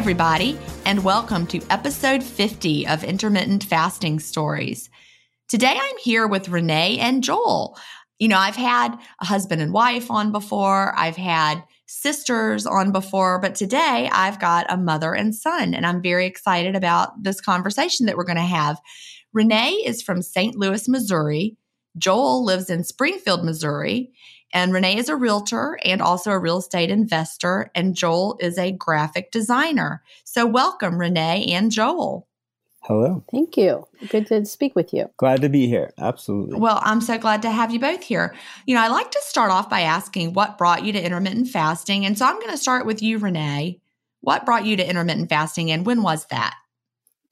Everybody, and welcome to episode 50 of Intermittent Fasting Stories. Today I'm here with Renee and Joel. You know, I've had a husband and wife on before, I've had sisters on before, but today I've got a mother and son, and I'm very excited about this conversation that we're going to have. Renee is from St. Louis, Missouri. Joel lives in Springfield, Missouri. And Renee is a realtor and also a real estate investor, and Joel is a graphic designer. So, welcome, Renee and Joel. Hello. Thank you. Good to speak with you. Glad to be here. Absolutely. Well, I'm so glad to have you both here. You know, I like to start off by asking what brought you to intermittent fasting. And so I'm going to start with you, Renee. What brought you to intermittent fasting and when was that?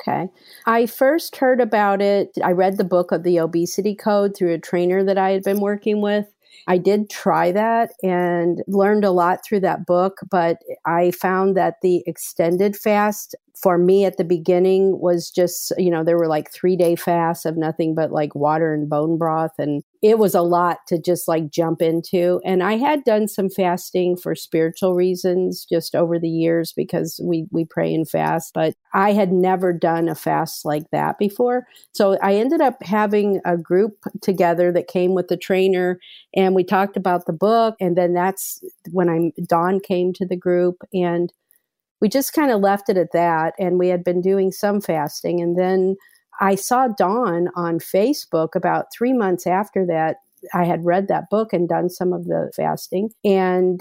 Okay. I first heard about it. I read the book of the obesity code through a trainer that I had been working with. I did try that and learned a lot through that book, but I found that the extended fast for me at the beginning was just, you know, there were like three day fasts of nothing but like water and bone broth. And it was a lot to just like jump into. And I had done some fasting for spiritual reasons just over the years because we, we pray and fast, but I had never done a fast like that before. So I ended up having a group together that came with the trainer and we talked about the book. And then that's when I'm, Dawn came to the group and we just kind of left it at that. And we had been doing some fasting. And then I saw Dawn on Facebook about three months after that. I had read that book and done some of the fasting. And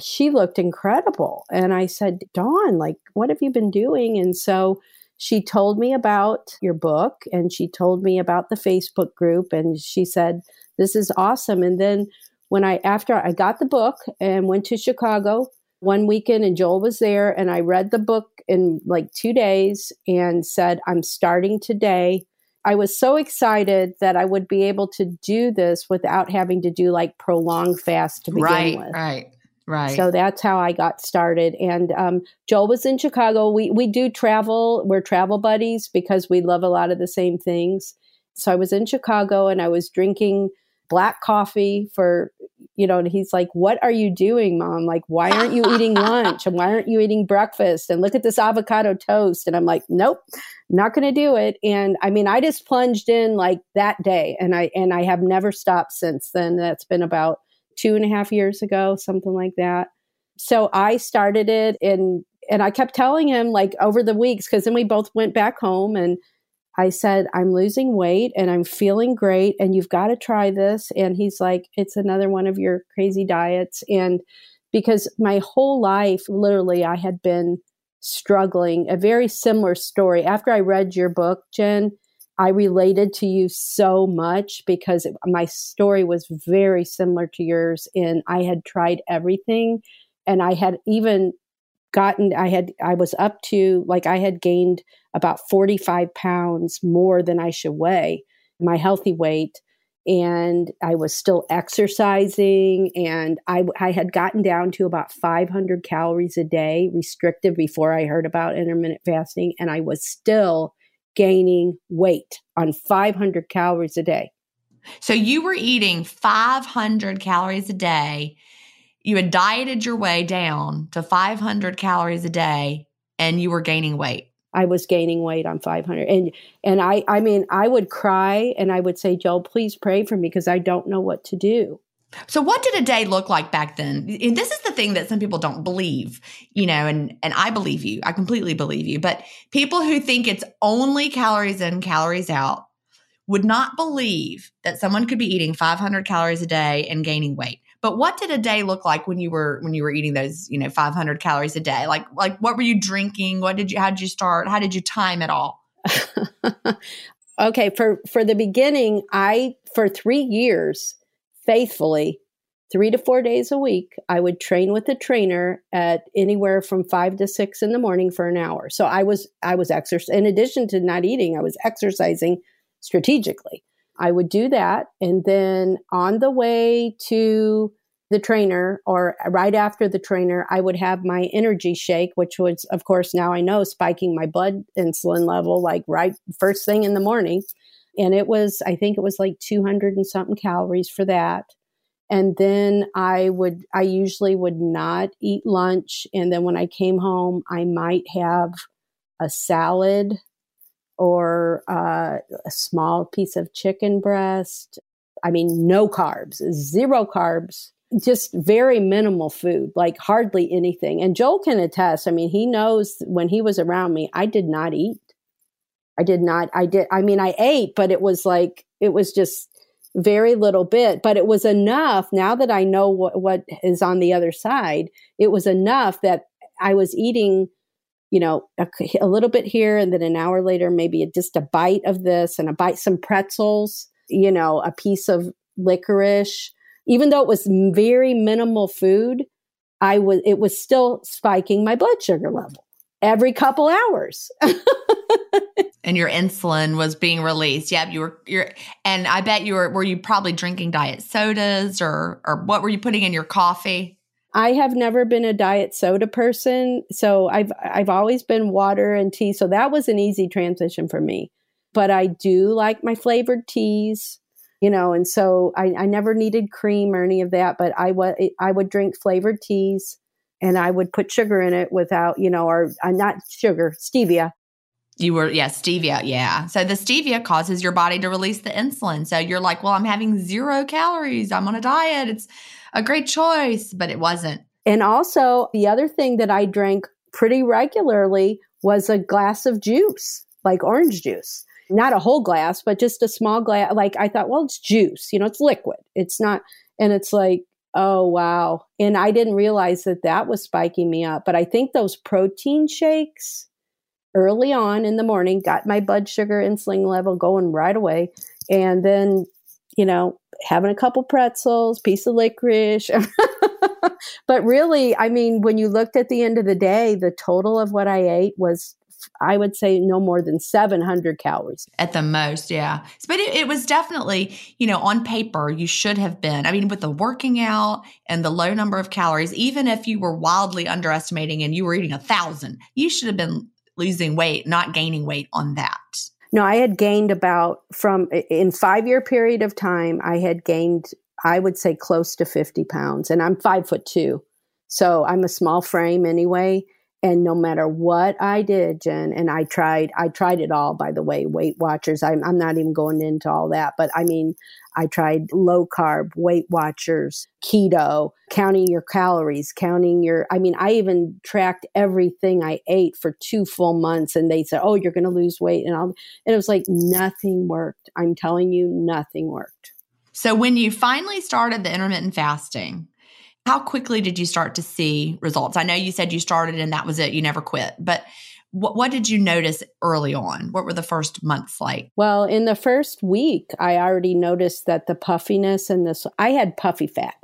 she looked incredible. And I said, Dawn, like, what have you been doing? And so she told me about your book and she told me about the Facebook group. And she said, This is awesome. And then when I, after I got the book and went to Chicago, one weekend and Joel was there and I read the book in like two days and said, I'm starting today. I was so excited that I would be able to do this without having to do like prolonged fast to begin right, with. Right, right. So that's how I got started. And um, Joel was in Chicago. We we do travel. We're travel buddies because we love a lot of the same things. So I was in Chicago and I was drinking black coffee for you know and he's like what are you doing mom? Like why aren't you eating lunch? And why aren't you eating breakfast? And look at this avocado toast. And i'm like nope not going to do it. And i mean i just plunged in like that day and i and i have never stopped since then. That's been about two and a half years ago something like that. So i started it and and i kept telling him like over the weeks because then we both went back home and I said, I'm losing weight and I'm feeling great, and you've got to try this. And he's like, It's another one of your crazy diets. And because my whole life, literally, I had been struggling, a very similar story. After I read your book, Gin, I related to you so much because it, my story was very similar to yours. And I had tried everything. And I had even gotten i had i was up to like i had gained about 45 pounds more than i should weigh my healthy weight and i was still exercising and i i had gotten down to about 500 calories a day restricted before i heard about intermittent fasting and i was still gaining weight on 500 calories a day. So you were eating 500 calories a day you had dieted your way down to 500 calories a day and you were gaining weight. I was gaining weight on 500 and and I I mean I would cry and I would say Joel please pray for me because I don't know what to do. So what did a day look like back then? And this is the thing that some people don't believe, you know, and and I believe you. I completely believe you. But people who think it's only calories in, calories out would not believe that someone could be eating 500 calories a day and gaining weight. But what did a day look like when you were when you were eating those, you know, 500 calories a day? Like like what were you drinking? What did you how did you start? How did you time it all? okay, for for the beginning, I for 3 years faithfully 3 to 4 days a week, I would train with a trainer at anywhere from 5 to 6 in the morning for an hour. So I was I was exercising in addition to not eating, I was exercising strategically. I would do that. And then on the way to the trainer or right after the trainer, I would have my energy shake, which was, of course, now I know spiking my blood insulin level like right first thing in the morning. And it was, I think it was like 200 and something calories for that. And then I would, I usually would not eat lunch. And then when I came home, I might have a salad or uh, a small piece of chicken breast. I mean, no carbs, zero carbs, just very minimal food, like hardly anything. And Joel can attest. I mean, he knows when he was around me, I did not eat. I did not, I did, I mean, I ate, but it was like, it was just very little bit, but it was enough. Now that I know what, what is on the other side, it was enough that I was eating you know, a, a, little bit here, and then an hour later, maybe just a bite of this and a bite, some pretzels, you know, a piece of licorice. Even though it was very minimal food, I was it was still spiking my blood sugar level every couple hours. and your insulin was being released. Yeah, you were you're and I bet you were were you probably drinking diet sodas or or what were you putting in your coffee? I have never been a diet soda person, so I've I've always been water and tea. So that was an easy transition for me. But I do like my flavored teas, you know, and so I, I never needed cream or any of that. But I would I would drink flavored teas, and I would put sugar in it without, you know, or uh, not sugar, stevia. You were, yeah, stevia. Yeah. So the stevia causes your body to release the insulin. So you're like, well, I'm having zero calories. I'm on a diet. It's a great choice, but it wasn't. And also, the other thing that I drank pretty regularly was a glass of juice, like orange juice. Not a whole glass, but just a small glass. Like I thought, well, it's juice, you know, it's liquid. It's not, and it's like, oh, wow. And I didn't realize that that was spiking me up. But I think those protein shakes early on in the morning got my blood sugar insulin level going right away. And then, you know, having a couple pretzels, piece of licorice. but really, I mean, when you looked at the end of the day, the total of what I ate was I would say no more than 700 calories. At the most, yeah. But it, it, was definitely, you know, on paper, you should have been. I mean, with the working out and the low number of calories, even if you were wildly underestimating and you were eating a thousand, you should have been losing weight, not gaining weight on that. No, I had gained about from in five year period of time, I had gained, I would say close to 50 pounds and I'm five foot two. So I'm a small frame anyway and no matter what I did, Gin, and I tried, I tried it all, by the way, Weight Watchers. I'm, I'm not even going into all that, but I mean, I tried low carb, Weight Watchers, keto, counting your calories, counting your, I mean, I even tracked everything I ate for two full months and they said, oh, you're going to lose weight. And, I'll, and it was like nothing worked. I'm telling you, nothing worked. So when you finally started the intermittent fasting, how quickly did you start to see results? I know you said you started and that was it, you never quit, but what, what did you notice early on? What were the first months like? Well, in the first week, I already noticed that the puffiness and this, I had puffy fat.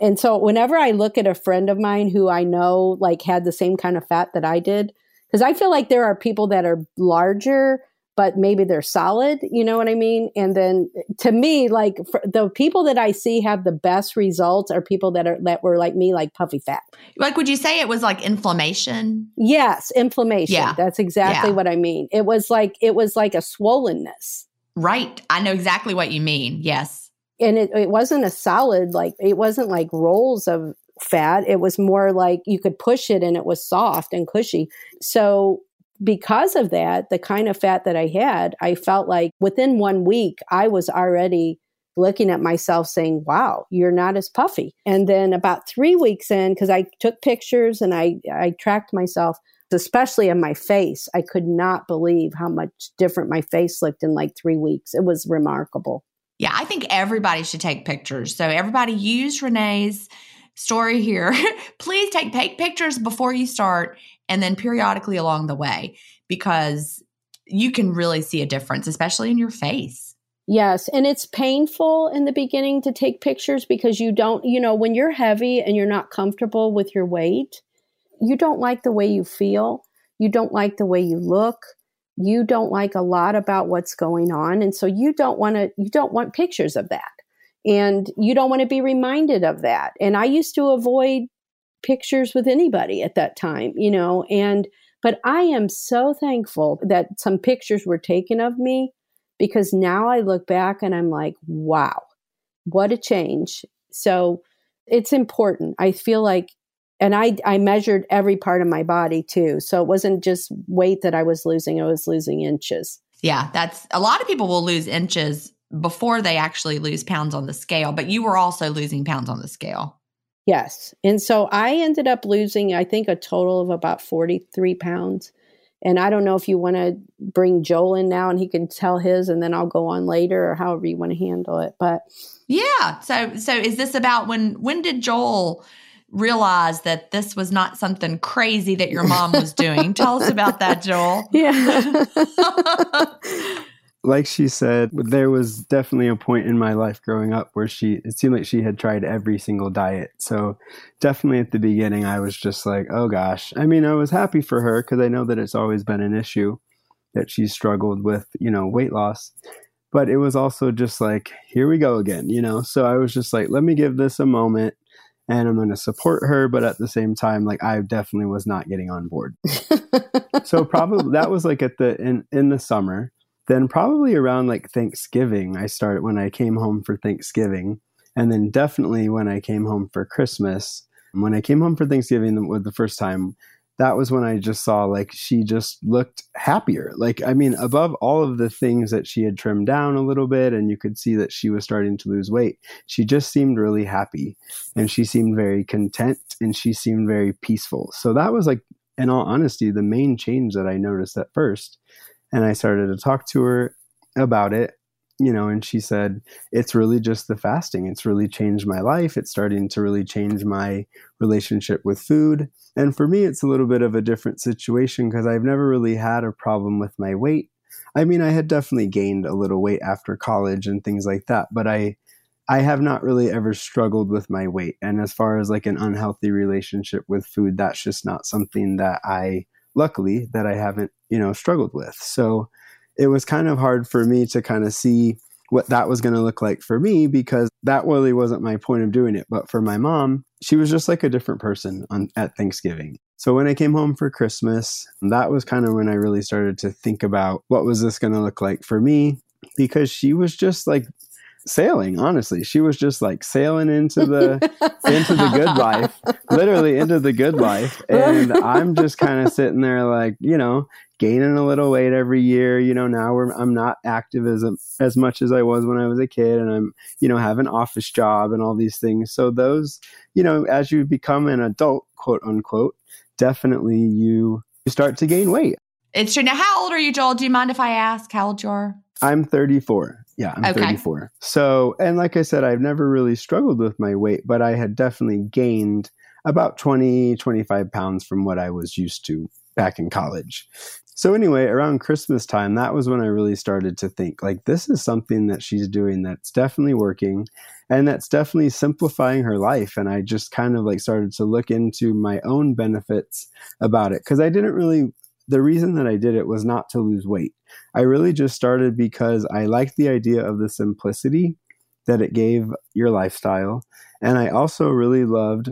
And so whenever I look at a friend of mine who I know like had the same kind of fat that I did, because I feel like there are people that are larger but maybe they're solid. You know what I mean? And then to me, like the people that I see have the best results are people that are that were like me, like puffy fat. Like, would you say it was like inflammation? Yes, inflammation. Yeah. That's exactly yeah. what I mean. It was like it was like a swollenness. Right. I know exactly what you mean. Yes. And it, it wasn't a solid, like it wasn't like rolls of fat. It was more like you could push it and it was soft and cushy. So because of that, the kind of fat that I had, I felt like within one week, I was already looking at myself saying, wow, you're not as puffy. And then about three weeks in, because I took pictures and I, I tracked myself, especially in my face, I could not believe how much different my face looked in like three weeks. It was remarkable. Yeah, I think everybody should take pictures. So everybody use Renee's story here. Please take, take pictures before you start and then periodically along the way because you can really see a difference, especially in your face. Yes. And it's painful in the beginning to take pictures because you don't, you know, when you're heavy and you're not comfortable with your weight, you don't like the way you feel. You don't like the way you look. You don't like a lot about what's going on. And so you don't want to, you don't want pictures of that. And you don't want to be reminded of that. And I used to avoid pictures with anybody at that time, you know, and but I am so thankful that some pictures were taken of me because now I look back and I'm like, wow, what a change. So it's important. I feel like and I I measured every part of my body too. So it wasn't just weight that I was losing, I was losing inches. Yeah, that's a lot of people will lose inches before they actually lose pounds on the scale, but you were also losing pounds on the scale. Yes. And so I ended up losing, I think, a total of about 43 pounds. And I don't know if you want to bring Joel in now and he can tell his and then I'll go on later or however you want to handle it. But yeah. So so is this about when when did Joel realize that this was not something crazy that your mom was doing? tell us about that, Joel. Yeah. like she said, there was definitely a point in my life growing up where she, it seemed like she had tried every single diet. So definitely at the beginning, I was just like, oh gosh. I mean, I was happy for her because I know that it's always been an issue that she struggled with, you know, weight loss. But it was also just like, here we go again, you know? So I was just like, let me give this a moment and I'm going to support her. But at the same time, like I definitely was not getting on board. so probably that was like at the, in, in the summer then probably around like Thanksgiving, I started when I came home for Thanksgiving. And then definitely when I came home for Christmas. When I came home for Thanksgiving the, the first time, that was when I just saw like she just looked happier. Like, I mean, above all of the things that she had trimmed down a little bit, and you could see that she was starting to lose weight, she just seemed really happy and she seemed very content and she seemed very peaceful. So that was like, in all honesty, the main change that I noticed at first and I started to talk to her about it, you know, and she said, It's really just the fasting. It's really changed my life. It's starting to really change my relationship with food. And for me, it's a little bit of a different situation because I've never really had a problem with my weight. I mean, I had definitely gained a little weight after college and things like that, but I I have not really ever struggled with my weight. And as far as like an unhealthy relationship with food, that's just not something that I, luckily, that I haven't, you know, struggled with. So it was kind of hard for me to kind of see what that was going to look like for me because that really wasn't my point of doing it. But for my mom, she was just like a different person on, at Thanksgiving. So when I came home for Christmas, that was kind of when I really started to think about what was this going to look like for me because she was just like sailing honestly. She was just like sailing into the into the good life literally into the good life. And i'm just kind of sitting there like you know gaining a little weight every year. You know now i'm not active as as much as i was when i was a kid and i'm you know have an office job and all these things. So those you know as you become an adult quote unquote definitely you you start to gain weight. It's true. Now how old are you joel? Do you mind if i ask how old you are? I'm 34 yeah, I'm okay. 34. So, and like I said, I've never really struggled with my weight, but I had definitely gained about 20, 25 pounds from what I was used to back in college. So, anyway, around Christmas time, that was when I really started to think like, this is something that she's doing that's definitely working and that's definitely simplifying her life. And I just kind of like started to look into my own benefits about it because I didn't really the reason that I did it was not to lose weight. I really just started because I liked the idea of the simplicity that it gave your lifestyle. And I also really loved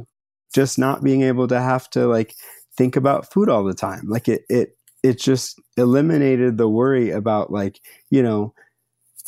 just not being able to have to like think about food all the time. Like it it it just eliminated the worry about like, you know,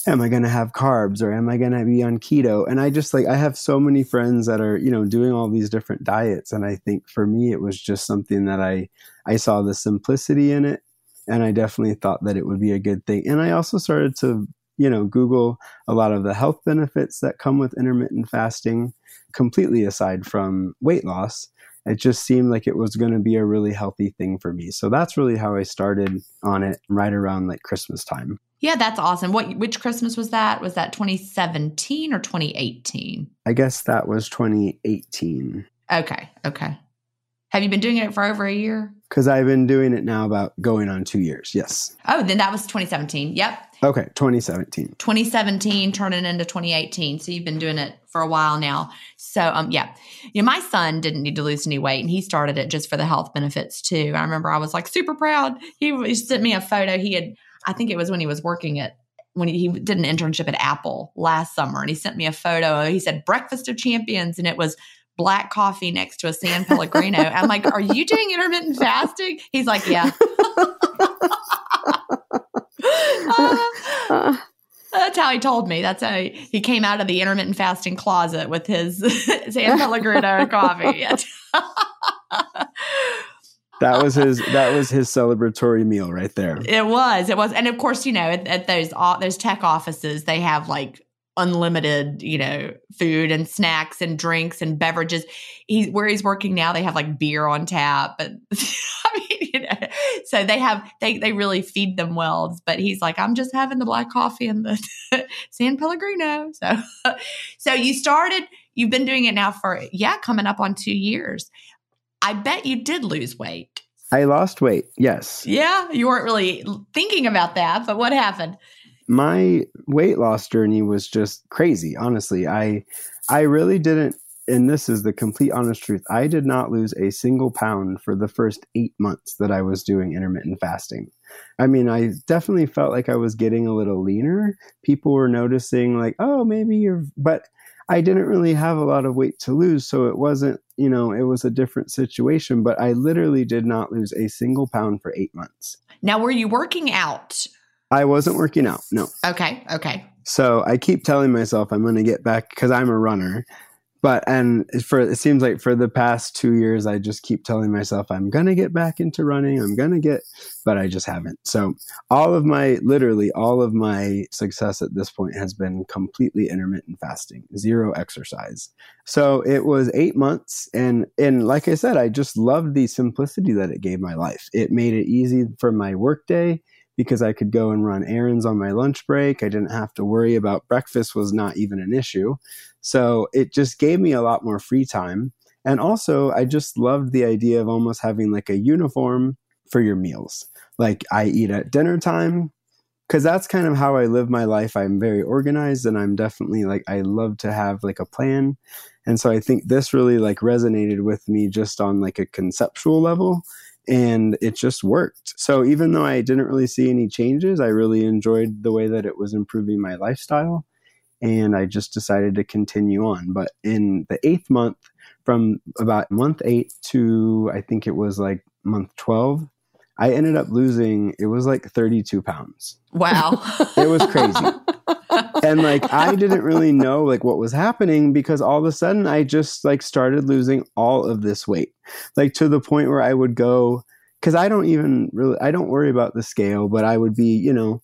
am I going to have carbs or am I going to be on keto? And I just like, I have so many friends that are, you know, doing all these different diets. And I think for me, it was just something that I, I saw the simplicity in it. And I definitely thought that it would be a good thing. And I also started to, you know, Google a lot of the health benefits that come with intermittent fasting, completely aside from weight loss it just seemed like it was going to be a really healthy thing for me. So that's really how I started on it right around like Christmas time. Yeah, that's awesome. What which Christmas was that? Was that 2017 or 2018? I guess that was 2018. Okay, okay. Have you been doing it for over a year? Because I've been doing it now about going on two years. Yes. Oh, then that was 2017. Yep. Okay, 2017. 2017 turning into 2018. So you've been doing it for a while now. So um yeah. You know, my son didn't need to lose any weight and he started it just for the health benefits too. I remember I was like super proud. He, he sent me a photo. He had I think it was when he was working at when he, he, did an internship at Apple last summer and he sent me a photo. He said breakfast of champions and it was black coffee next to a San Pellegrino. I'm like, are you doing intermittent fasting? He's like, yeah. uh, that's how he told me. That's how he, he, came out of the intermittent fasting closet with his San Pellegrino coffee. that was his that was his celebratory meal right there. It was. It was. And of course, you know, at, at those those tech offices, they have like unlimited, you know, food and snacks and drinks and beverages. He where he's working now, they have like beer on tap. But I mean, you know, so they have they they really feed them well. But he's like, I'm just having the black coffee and the San Pellegrino. So so you started, you've been doing it now for yeah, coming up on two years. I bet you did lose weight. I lost weight, yes. Yeah, you weren't really thinking about that, but what happened? My weight loss journey was just crazy honestly. I i really didn't and this is the complete honest truth i did not lose a single pound for the first eight months that i was doing intermittent fasting. I mean i definitely felt like i was getting a little leaner. People were noticing like oh maybe you're but i didn't really have a lot of weight to lose so it wasn't you know it was a different situation but i literally did not lose a single pound for eight months. Now were you working out I wasn't working out. No. Okay. Okay. So I keep telling myself I'm going to get back because I'm a runner. But and for it seems like for the past two years, I just keep telling myself I'm gonna get back into running. I'm gonna get, but I just haven't. So all of my, literally all of my success at this point has been completely intermittent fasting, zero exercise. So it was eight months, and and like I said, I just loved the simplicity that it gave my life. It made it easy for my workday because I could go and run errands on my lunch break. I didn't have to worry about breakfast was not even an issue. So it just gave me a lot more free time. And also, I just loved the idea of almost having like a uniform for your meals. Like I eat at dinner time, because that's kind of how I live my life. I'm very organized and I'm definitely like, I love to have like a plan. And so I think this really like resonated with me just on like a conceptual level and it just worked. So even though I didn't really see any changes, I really enjoyed the way that it was improving my lifestyle. And I just decided to continue on. But in the eighth month, from about month eight to I think it was like month 12, I ended up losing, it was like 32 pounds. Wow. it was crazy. and like I didn't really know like what was happening because all of a sudden I just like started losing all of this weight. Like to the point where I would go cuz I don't even really I don't worry about the scale, but I would be, you know,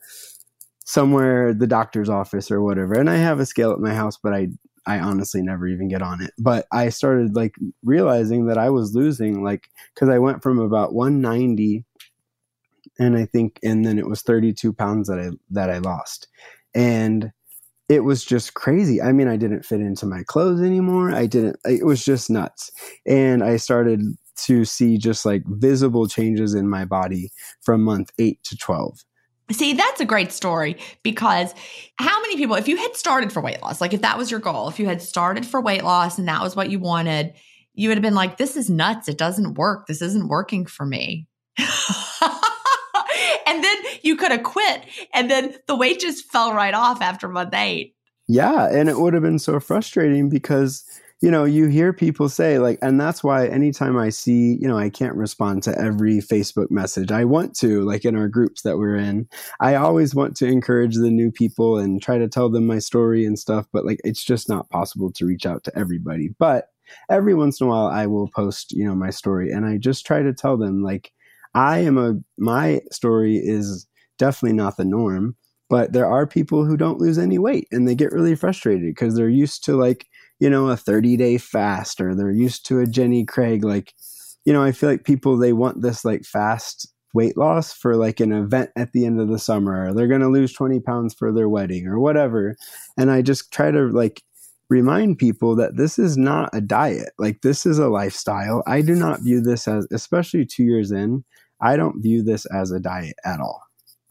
somewhere the doctor's office or whatever. And I have a scale at my house, but I I honestly never even get on it. But I started like realizing that I was losing like cuz I went from about 190 and I think and then it was 32 pounds that I that I lost. And it was just crazy. I mean, I didn't fit into my clothes anymore. I didn't it was just nuts. And I started to see just like visible changes in my body from month 8 to 12. See, that's a great story because how many people, if you had started for weight loss, like if that was your goal, if you had started for weight loss and that was what you wanted, you would have been like, this is nuts. It doesn't work. This isn't working for me. and then you could have quit and then the weight just fell right off after month eight. Yeah. And it would have been so frustrating because, you know, you hear people say, like, and that's why anytime I see, you know, I can't respond to every Facebook message. I want to, like in our groups that we're in, I always want to encourage the new people and try to tell them my story and stuff, but like it's just not possible to reach out to everybody. But every once in a while, I will post, you know, my story and I just try to tell them, like, I am a my story is definitely not the norm, but there are people who don't lose any weight and they get really frustrated because they're used to like, you know, a 30 day fast or they're used to a Jenny Craig like you know, I feel like people they want this like fast weight loss for like an event at the end of the summer or they're going to lose 20 pounds for their wedding or whatever. And I just try to like remind people that this is not a diet. Like this is a lifestyle. I do not view this as especially 2 years in, I don't view this as a diet at all.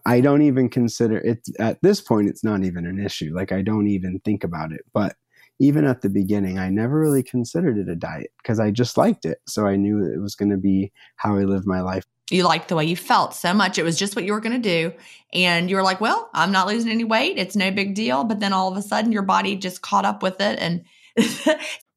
I don't even consider it at this point, it's not even an issue. Like, I don't even think about it. But even at the beginning, I never really considered it a diet because I just liked it. So I knew it was going to be how I lived my life. You liked the way you felt so much. It was just what you were going to do. And you were like, well, I'm not losing any weight. It's no big deal. But then all of a sudden, your body just caught up with it. And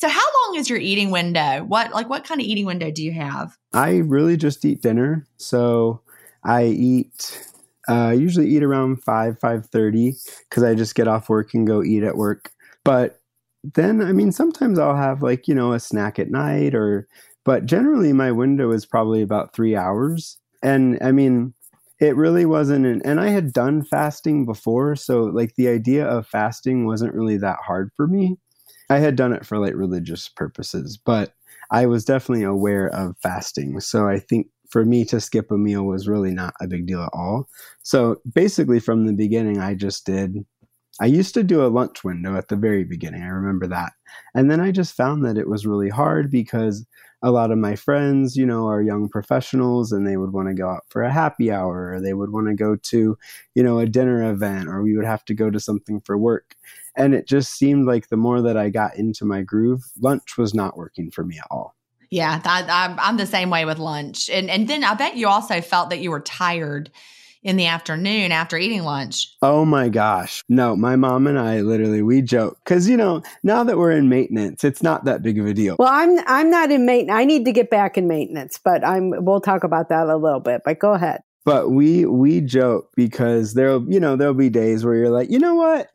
So how long is your eating window? What like what kind of eating window do you have? I really just eat dinner. So I eat uh, usually eat around 5 5.30 because i just get off work and go eat at work but then i mean sometimes i'll have like you know a snack at night or but generally my window is probably about three hours and i mean it really wasn't an, and i had done fasting before so like the idea of fasting wasn't really that hard for me i had done it for like religious purposes but i was definitely aware of fasting so i think for me to skip a meal was really not a big deal at all. So basically, from the beginning, I just did. I used to do a lunch window at the very beginning. I remember that. And then I just found that it was really hard because a lot of my friends, you know, are young professionals and they would want to go out for a happy hour or they would want to go to, you know, a dinner event or we would have to go to something for work. And it just seemed like the more that I got into my groove, lunch was not working for me at all. Yeah, I, am the same way with lunch, and and then I bet you also felt that you were tired in the afternoon after eating lunch. Oh my gosh. No, my mom and I literally we joke cuz you know, now that we're in maintenance, it's not that big of a deal. Well, I'm I'm not in maintenance. I need to get back in maintenance, but I'm we'll talk about that a little bit. But go ahead. But we we joke because there'll you know, there'll be days where you're like, "You know what?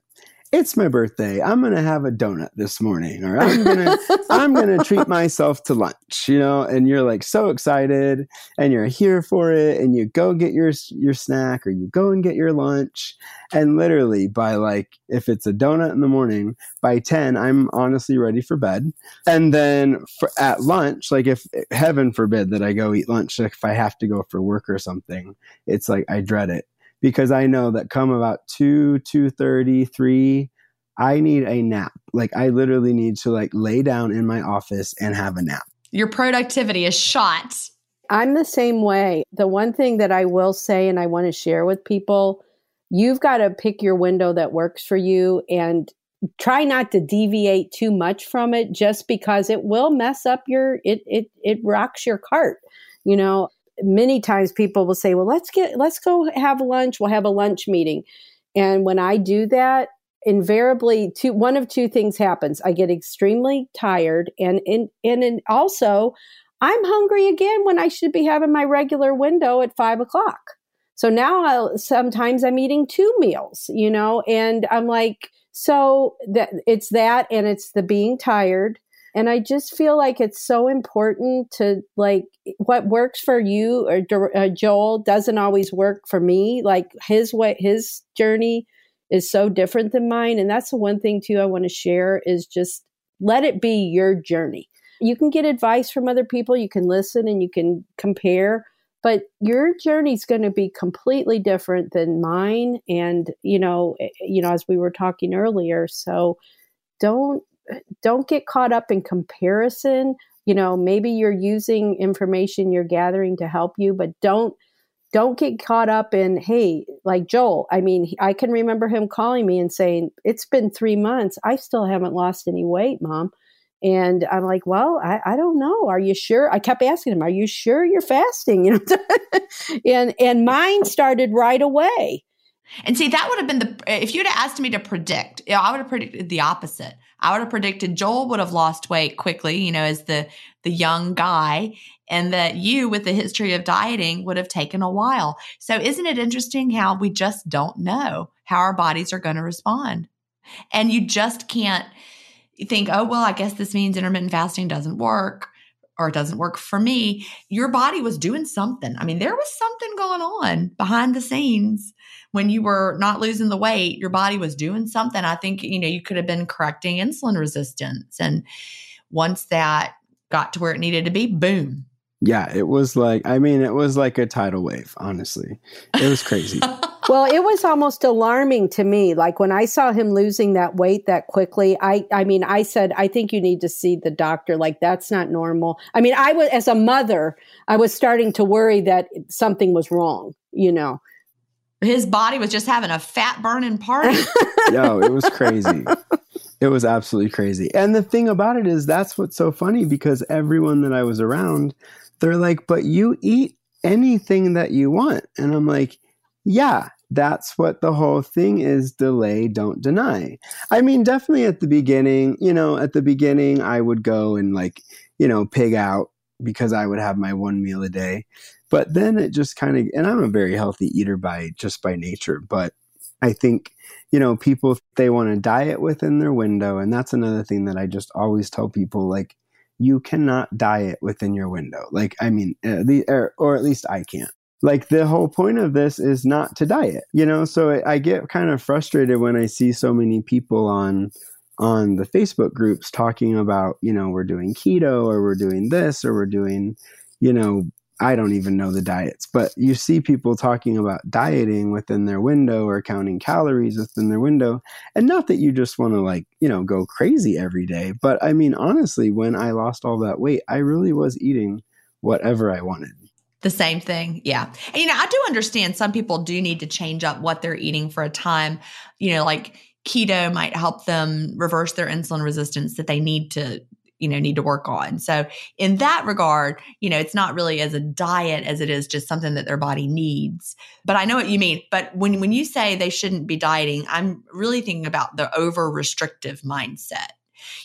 It's my birthday. I'm gonna have a donut this morning, or I'm gonna I'm gonna treat myself to lunch, you know. And you're like so excited, and you're here for it, and you go get your your snack, or you go and get your lunch, and literally by like if it's a donut in the morning, by ten I'm honestly ready for bed, and then for, at lunch, like if heaven forbid that I go eat lunch, if I have to go for work or something, it's like I dread it because I know that come about two, two thirty, three, I need a nap. Like I literally need to like lay down in my office and have a nap. Your productivity is shot. I'm the same way. The one thing that I will say and I want to share with people, you've got to pick your window that works for you and try not to deviate too much from it just because it will mess up your it it it rocks your cart. You know, many times people will say, well, let's get, let's go have lunch. We'll have a lunch meeting. And when I do that, invariably two, one of two things happens. I get extremely tired and, and, and also I'm hungry again when I should be having my regular window at five o'clock. So now I'll, sometimes I'm eating two meals, you know, and I'm like, so that it's that and it's the being tired and I just feel like it's so important to like what works for you or uh, Joel doesn't always work for me. Like his way, his journey is so different than mine. And that's the one thing too I want to share is just let it be your journey. You can get advice from other people, you can listen and you can compare, but your journey is going to be completely different than mine. And, you know, eh, you know, as we were talking earlier. So don't don't get caught up in comparison. You know, maybe you're using information you're gathering to help you, but don't don't get caught up in hey like joel i mean i can remember him calling me and saying it's been three months. I still haven't lost any weight mom. And i'm like well i, I don't know. Are you sure? I kept asking him are you sure you're fasting? You know and and mine started right away and see that would have been the if you'd have asked me to predict i would have predicted the opposite I would have predicted Joel would have lost weight quickly, you know, as the the young guy, and that you with the history of dieting would have taken a while. So isn't it interesting how we just don't know how our bodies are going to respond? And you just can't think, "Oh, well, I guess this means intermittent fasting doesn't work." Or it doesn't work for me, your body was doing something. I mean, there was something going on behind the scenes when you were not losing the weight, your body was doing something. I think, you know, you could have been correcting insulin resistance. And once that got to where it needed to be, boom. Yeah, it was like, I mean, it was like a tidal wave, honestly. It was crazy. well, it was almost alarming to me. Like when I saw him losing that weight that quickly, I I mean, I said, I think you need to see the doctor. Like that's not normal. I mean, I was as a mother, I was starting to worry that something was wrong, you know his body was just having a fat burning party. Yo, it was crazy. It was absolutely crazy. And the thing about it is that's what's so funny because everyone that I was around, they're like, "But you eat anything that you want." And I'm like, "Yeah, that's what the whole thing is delay, don't deny. I mean, definitely at the beginning, you know, at the beginning, I would go and like, you know, pig out because I would have my one meal a day. But then it just kind of, and I'm a very healthy eater by just by nature, but I think, you know, people, they want to diet within their window. And that's another thing that I just always tell people like, you cannot diet within your window. Like, I mean, uh, or, or at least I can't like the whole point of this is not to diet you know so i get kind of frustrated when i see so many people on on the facebook groups talking about you know we're doing keto or we're doing this or we're doing you know i don't even know the diets but you see people talking about dieting within their window or counting calories within their window and not that you just want to like you know go crazy every day but i mean honestly when i lost all that weight i really was eating whatever i wanted the same thing. Yeah. And, you know, I do understand some people do need to change up what they're eating for a time. You know, like keto might help them reverse their insulin resistance that they need to you know need to work on so in that regard you know it's not really as a diet as it is just something that their body needs but i know what you mean but when when you say they shouldn't be dieting i'm really thinking about the over restrictive mindset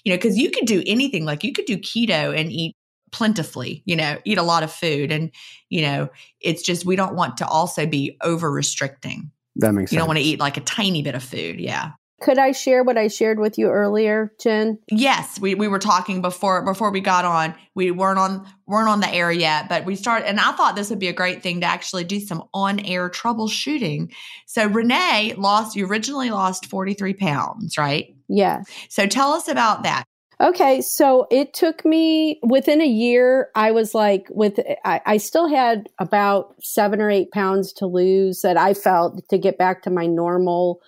you know because you could do anything like you could do keto and eat plentifully, you know, eat a lot of food. And, you know, it's just we don't want to also be over restricting. That makes you sense. don't want to eat like a tiny bit of food. Yeah. Could I share what I shared with you earlier, Gin? Yes, we, we were talking before before we got on. We weren't on weren't on the air yet, but we started and I thought this would be a great thing to actually do some on-air troubleshooting. So Renee lost you originally lost 43 pounds, right? Yeah. So tell us about that. Okay, so it took me within a year. I was like, with I, I, still had about seven or eight pounds to lose that I felt to get back to my normal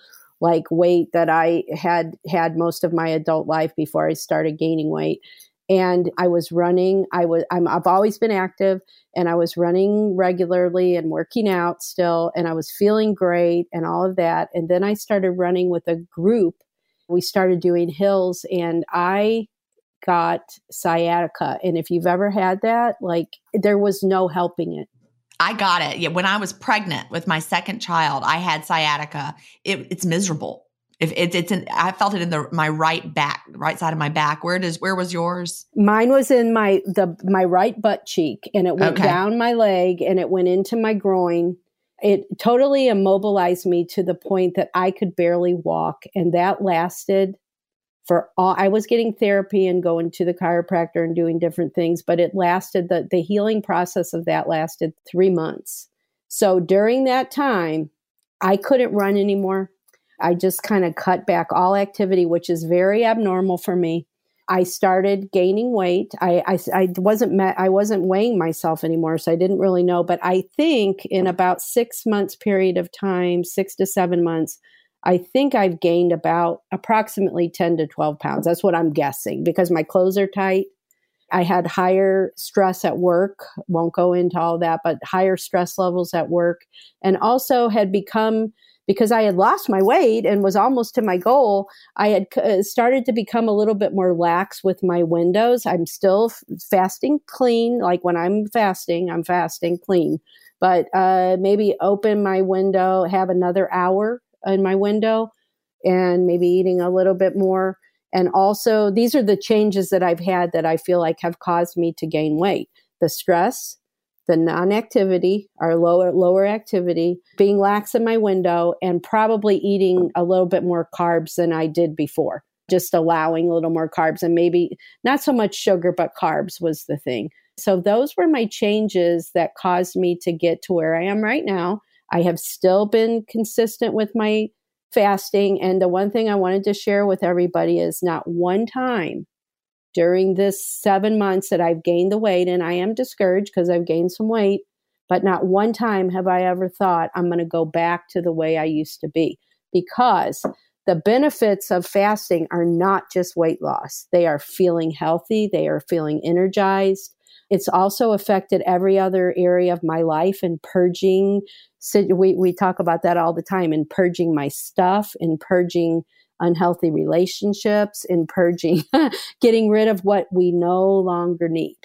like weight that I had had most of my adult life before I started gaining weight. And I was running. I was I'm, I've always been active, and I was running regularly and working out still, and I was feeling great and all of that. And then I started running with a group we started doing hills and I got sciatica. And if you've ever had that, like there was no helping it. I got it. Yeah, when I was pregnant with my second child, I had sciatica. It, it's miserable. If it, it's in, I felt it in the my right back, right side of my back. Where does where was yours? Mine was in my the my right butt cheek, and it went okay. down my leg, and it went into my groin, it totally immobilized me to the point that I could barely walk. And that lasted for all, I was getting therapy and going to the chiropractor and doing different things, but it lasted, the, the healing process of that lasted three months. So during that time, I couldn't run anymore. I just kind of cut back all activity, which is very abnormal for me. I started gaining weight. I, I, I wasn't met, I wasn't weighing myself anymore, so I didn't really know. But I think in about six months period of time, six to seven months, I think I've gained about approximately 10 to 12 pounds. That's what I'm guessing because my clothes are tight. I had higher stress at work, won't go into all that, but higher stress levels at work, and also had become because I had lost my weight and was almost to my goal, I had uh, started to become a little bit more lax with my windows. I'm still fasting clean. Like when I'm fasting, I'm fasting clean, but uh, maybe open my window, have another hour in my window, and maybe eating a little bit more. And also, these are the changes that I've had that I feel like have caused me to gain weight the stress, the non-activity or lower lower activity, being lax in my window, and probably eating a little bit more carbs than I did before. Just allowing a little more carbs and maybe not so much sugar, but carbs was the thing. So those were my changes that caused me to get to where I am right now. I have still been consistent with my fasting. And the one thing I wanted to share with everybody is not one time during this seven months that I've gained the weight, and I am discouraged because I've gained some weight, but not one time have I ever thought I'm going to go back to the way I used to be because the benefits of fasting are not just weight loss. They are feeling healthy, they are feeling energized. It's also affected every other area of my life and purging. We, we talk about that all the time in purging my stuff, in purging unhealthy relationships, in purging, getting rid of what we no longer need.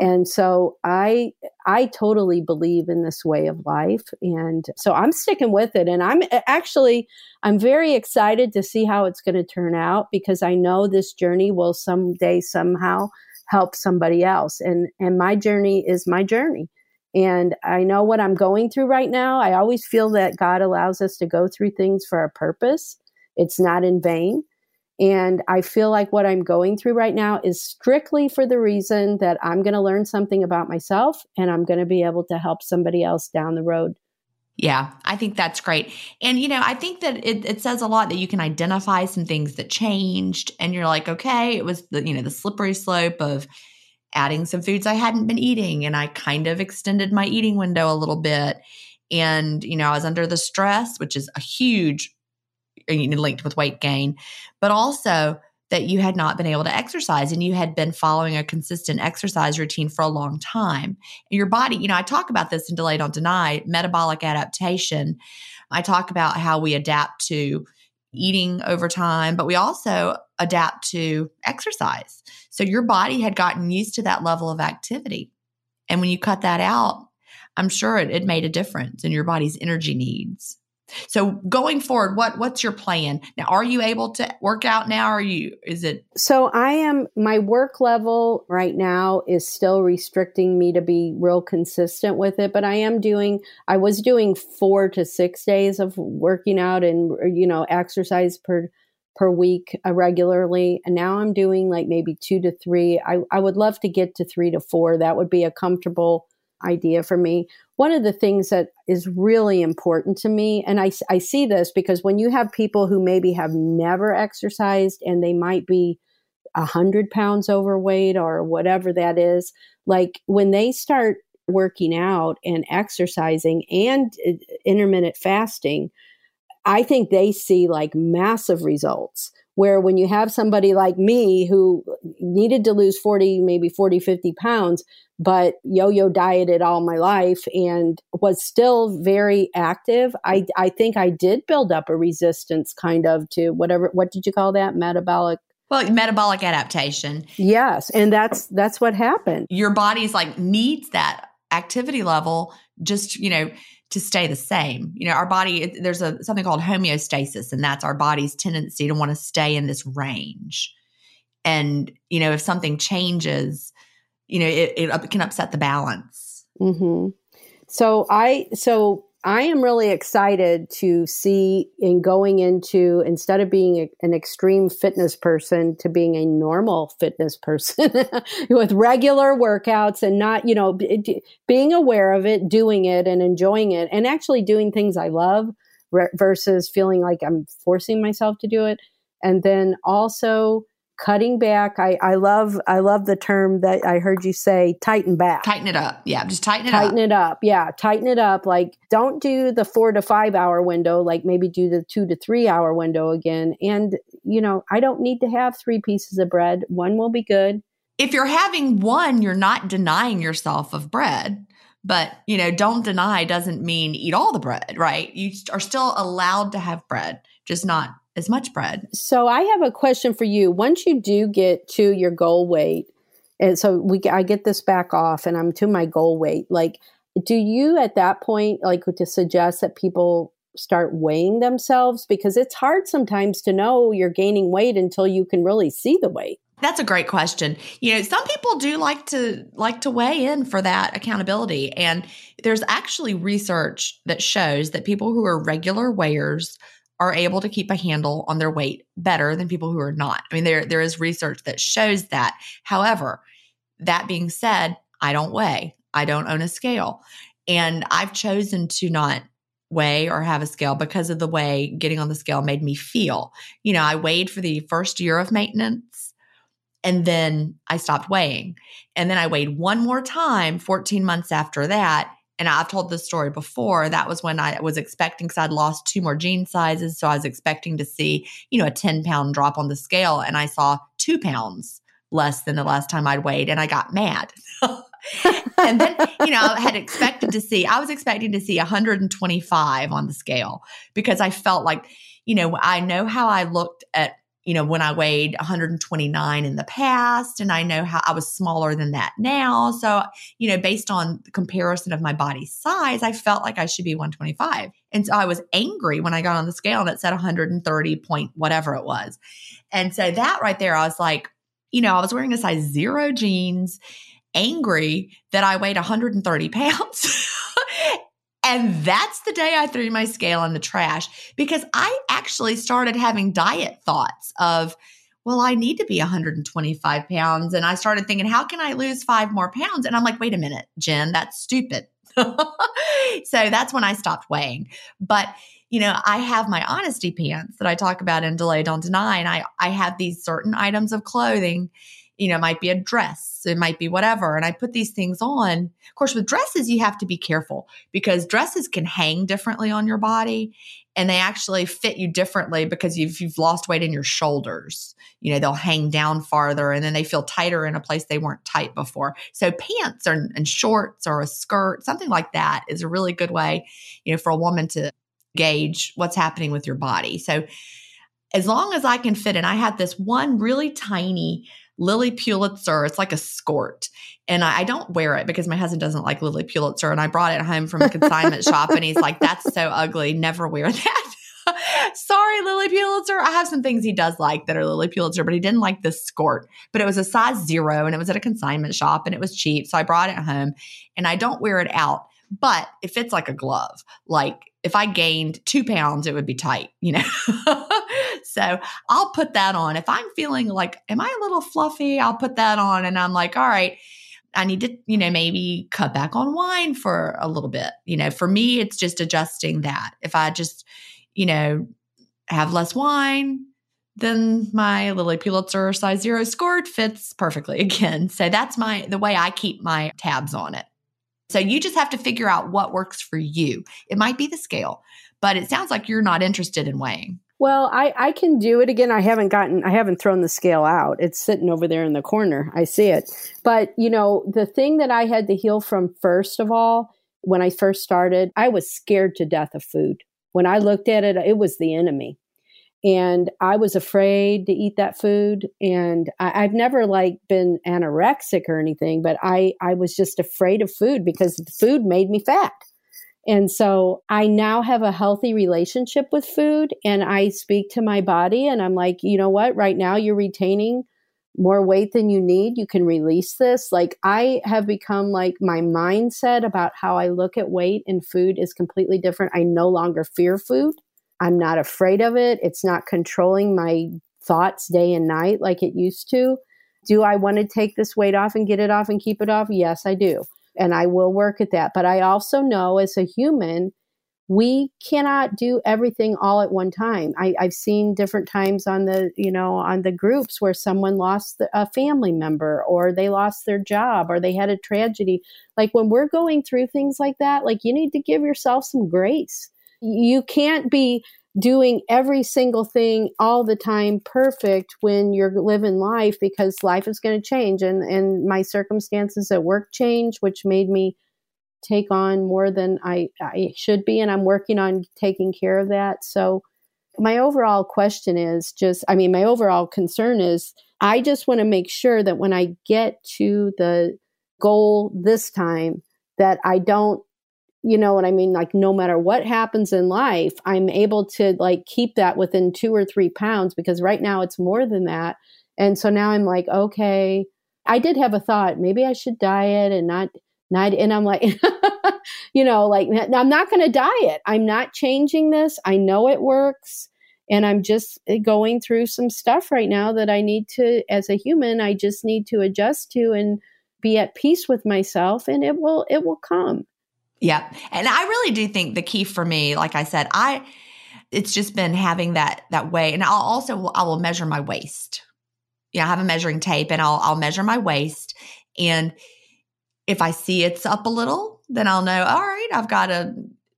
And so I I totally believe in this way of life. And so I'm sticking with it. And I'm actually, I'm very excited to see how it's going to turn out because I know this journey will someday somehow help somebody else. And, and my journey is my journey. And I know what I'm going through right now. I always feel that God allows us to go through things for a purpose. It's not in vain. And I feel like what I'm going through right now is strictly for the reason that I'm going to learn something about myself and I'm going to be able to help somebody else down the road. Yeah, I think that's great. And, you know, I think that it, it says a lot that you can identify some things that changed and you're like, okay, it was the, you know, the slippery slope of adding some foods I hadn't been eating and I kind of extended my eating window a little bit. And, you know, I was under the stress, which is a huge linked with weight gain, but also that you had not been able to exercise and you had been following a consistent exercise routine for a long time. And your body, you know, I talk about this in Delay Don't Deny, metabolic adaptation. I talk about how we adapt to eating over time, but we also adapt to exercise. So your body had gotten used to that level of activity. And when you cut that out, I'm sure it, it made a difference in your body's energy needs. So going forward, what what's your plan? Now are you able to work out now? Are you is it So I am my work level right now is still restricting me to be real consistent with it, but I am doing I was doing 4 to 6 days of working out and you know exercise per per week uh, regularly and now i'm doing like maybe two to three I, I would love to get to three to four that would be a comfortable idea for me. One of the things that is really important to me, and I, I see this because when you have people who maybe have never exercised and they might be a hundred pounds overweight or whatever that is, like when they start working out and exercising and uh, intermittent fasting, I think they see like massive results where when you have somebody like me who needed to lose 40 maybe 40 50 pounds but yo-yo dieted all my life and was still very active i i think i did build up a resistance kind of to whatever what did you call that? Metabolic? Well metabolic adaptation. Yes and that's that's what happened. Your body's like needs that activity level just you know to stay the same. You know, our body there's a something called homeostasis and that's our body's tendency to want to stay in this range. And you know, if something changes, you know, it, it can upset the balance. hmm So I so I am really excited to see in going into instead of being a, an extreme fitness person to being a normal fitness person with regular workouts and not, you know, being aware of it, doing it and enjoying it and actually doing things I love versus feeling like I'm forcing myself to do it. And then also cutting back. I, I love I love the term that I heard you say, tighten back. Tighten it up. Yeah, just tighten it tighten up. Tighten it up. Yeah, tighten it up. Like don't do the four to five hour window, like maybe do the two to three hour window again. And, you know, I don't need to have three pieces of bread. One will be good. If you're having one, you're not denying yourself of bread. But, you know, don't deny doesn't mean eat all the bread, right? You are still allowed to have bread, just not as much bread. So I have a question for you. Once you do get to your goal weight, and so we I get this back off and I'm to my goal weight, like do you at that point like to suggest that people start weighing themselves because it's hard sometimes to know you're gaining weight until you can really see the weight. That's a great question. You know, some people do like to like to weigh in for that accountability and there's actually research that shows that people who are regular weighers are able to keep a handle on their weight better than people who are not. I mean, there there is research that shows that. However, that being said, I don't weigh. I don't own a scale. And I've chosen to not weigh or have a scale because of the way getting on the scale made me feel. You know, I weighed for the first year of maintenance and then I stopped weighing. And then I weighed one more time 14 months after that and I've told this story before. That was when I was expecting, because I'd lost two more jean sizes. So I was expecting to see, you know, a 10 pound drop on the scale. And I saw two pounds less than the last time I'd weighed. And I got mad. and then, you know, I had expected to see, I was expecting to see 125 on the scale because I felt like, you know, I know how I looked at you know, when I weighed 129 in the past, and I know how I was smaller than that now. So, you know, based on the comparison of my body size, I felt like I should be 125. And so I was angry when I got on the scale and it said 130 point whatever it was. And so that right there, I was like, you know, I was wearing a size zero jeans, angry that I weighed 130 pounds. And that's the day I threw my scale in the trash because I actually started having diet thoughts of, well, I need to be 125 pounds. And I started thinking, how can I lose five more pounds? And I'm like, wait a minute, Gin, that's stupid. so that's when I stopped weighing. But you know, I have my honesty pants that I talk about in Delay Don't Deny, and I I have these certain items of clothing you know, might be a dress, it might be whatever. And I put these things on. Of course, with dresses, you have to be careful because dresses can hang differently on your body and they actually fit you differently because you've, you've lost weight in your shoulders. You know, they'll hang down farther and then they feel tighter in a place they weren't tight before. So pants or, and shorts or a skirt, something like that is a really good way, you know, for a woman to gauge what's happening with your body. So as long as I can fit in, I had this one really tiny Lilly Pulitzer. It's like a skirt. And I, I, don't wear it because my husband doesn't like Lilly Pulitzer. And I brought it home from a consignment shop and he's like, that's so ugly. Never wear that. Sorry, Lilly Pulitzer. I have some things he does like that are Lilly Pulitzer, but he didn't like this skirt. But it was a size zero and it was at a consignment shop and it was cheap. So I brought it home and I don't wear it out, but it fits like a glove. Like if I gained two pounds, it would be tight, you know? so I'll put that on. If I'm feeling like, am I a little fluffy? I'll put that on and I'm like, all right, I need to, you know, maybe cut back on wine for a little bit. You know, for me, it's just adjusting that. If I just, you know, have less wine, then my Lilly Pulitzer size zero skirt fits perfectly again. So that's my the way I keep my tabs on it. So you just have to figure out what works for you. It might be the scale, but it sounds like you're not interested in weighing. Well, I, I can do it again. I haven't gotten, I haven't thrown the scale out. It's sitting over there in the corner. I see it. But, you know, the thing that I had to heal from first of all, when I first started, I was scared to death of food. When I looked at it, it was the enemy and I was afraid to eat that food. And I, have never like been anorexic or anything, but I I was just afraid of food because the food made me fat. And so I now have a healthy relationship with food, and I speak to my body, and I'm like, you know what? Right now, you're retaining more weight than you need. You can release this. Like I have become like my mindset about how I look at weight and food is completely different. I no longer fear food. I'm not afraid of it. It's not controlling my thoughts day and night like it used to. Do I want to take this weight off and get it off and keep it off? Yes, I do. And I will work at that. But I also know as a human, we cannot do everything all at one time. I, have seen different times on the, you know, on the groups where someone lost a family member or they lost their job or they had a tragedy. Like when we're going through things like that, like you need to give yourself some grace you can't be doing every single thing all the time perfect when you're living life because life is going to change and and my circumstances at work change which made me take on more than I, I should be and I'm working on taking care of that. So my overall question is just I mean my overall concern is I just want to make sure that when I get to the goal this time that I don't you know what I mean? Like, no matter what happens in life, I'm able to like keep that within two or three pounds because right now it's more than that. And so now I'm like, okay, I did have a thought, maybe I should diet and not, not, and I'm like, you know, like, I'm not going to diet. I'm not changing this. I know it works. And I'm just eh, going through some stuff right now that I need to, as a human, I just need to adjust to and be at peace with myself and it will, it will come. Yeah. And I really do think the key for me, like I said, I it's just been having that that way. And I'll also I will measure my waist. Yeah, I have a measuring tape and I'll I'll measure my waist. And if I see it's up a little, then I'll know, all right, I've got to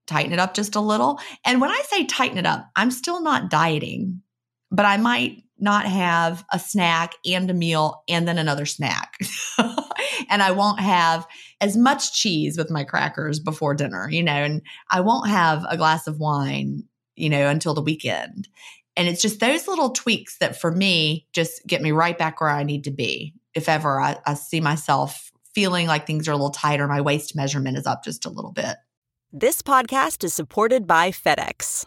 tighten it up just a little. And when I say tighten it up, I'm still not dieting, but I might not have a snack and a meal and then another snack. and I won't have as much cheese with my crackers before dinner, you know, and I won't have a glass of wine, you know, until the weekend. And it's just those little tweaks that for me just get me right back where I need to be. If ever I, I see myself feeling like things are a little tighter, my waist measurement is up just a little bit. This podcast is supported by FedEx.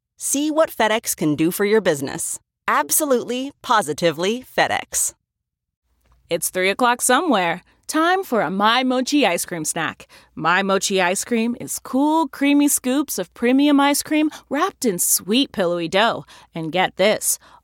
See what FedEx can do for your business. Absolutely, positively FedEx. It's 3 o'clock somewhere. Time for a My Mochi ice cream snack. My Mochi ice cream is cool, creamy scoops of premium ice cream wrapped in sweet, pillowy dough. And get this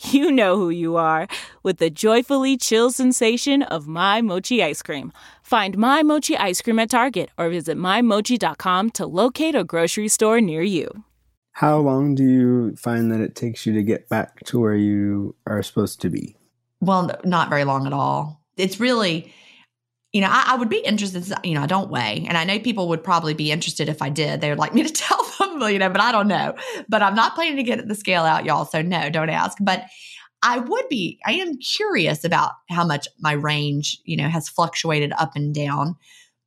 you know who you are with the joyfully chill sensation of My Mochi ice cream. Find My Mochi ice cream at Target or visit MyMochi.com to locate a grocery store near you. How long do you find that it takes you to get back to where you are supposed to be? Well, not very long at all. It's really, you know, I, I, would be interested. You know, I don't weigh, and I know people would probably be interested if I did. They would like me to tell them, you know, but I don't know. But I'm not planning to get the scale out, y'all. So no, don't ask. But I would be. I am curious about how much my range, you know, has fluctuated up and down,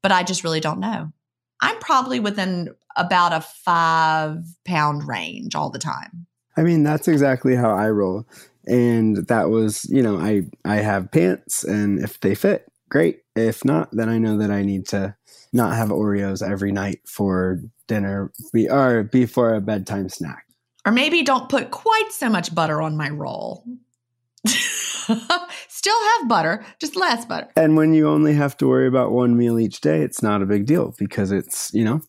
but I just really don't know. I'm probably within about a five pound range all the time. I mean, that's exactly how I roll. And that was, you know, I I have pants and if they fit, great. If not, then I know that I need to not have Oreos every night for dinner be, or before a bedtime snack. Or maybe don't put quite so much butter on my roll. Still have butter, just less butter. And when you only have to worry about one meal each day, it's not a big deal because it's, you know,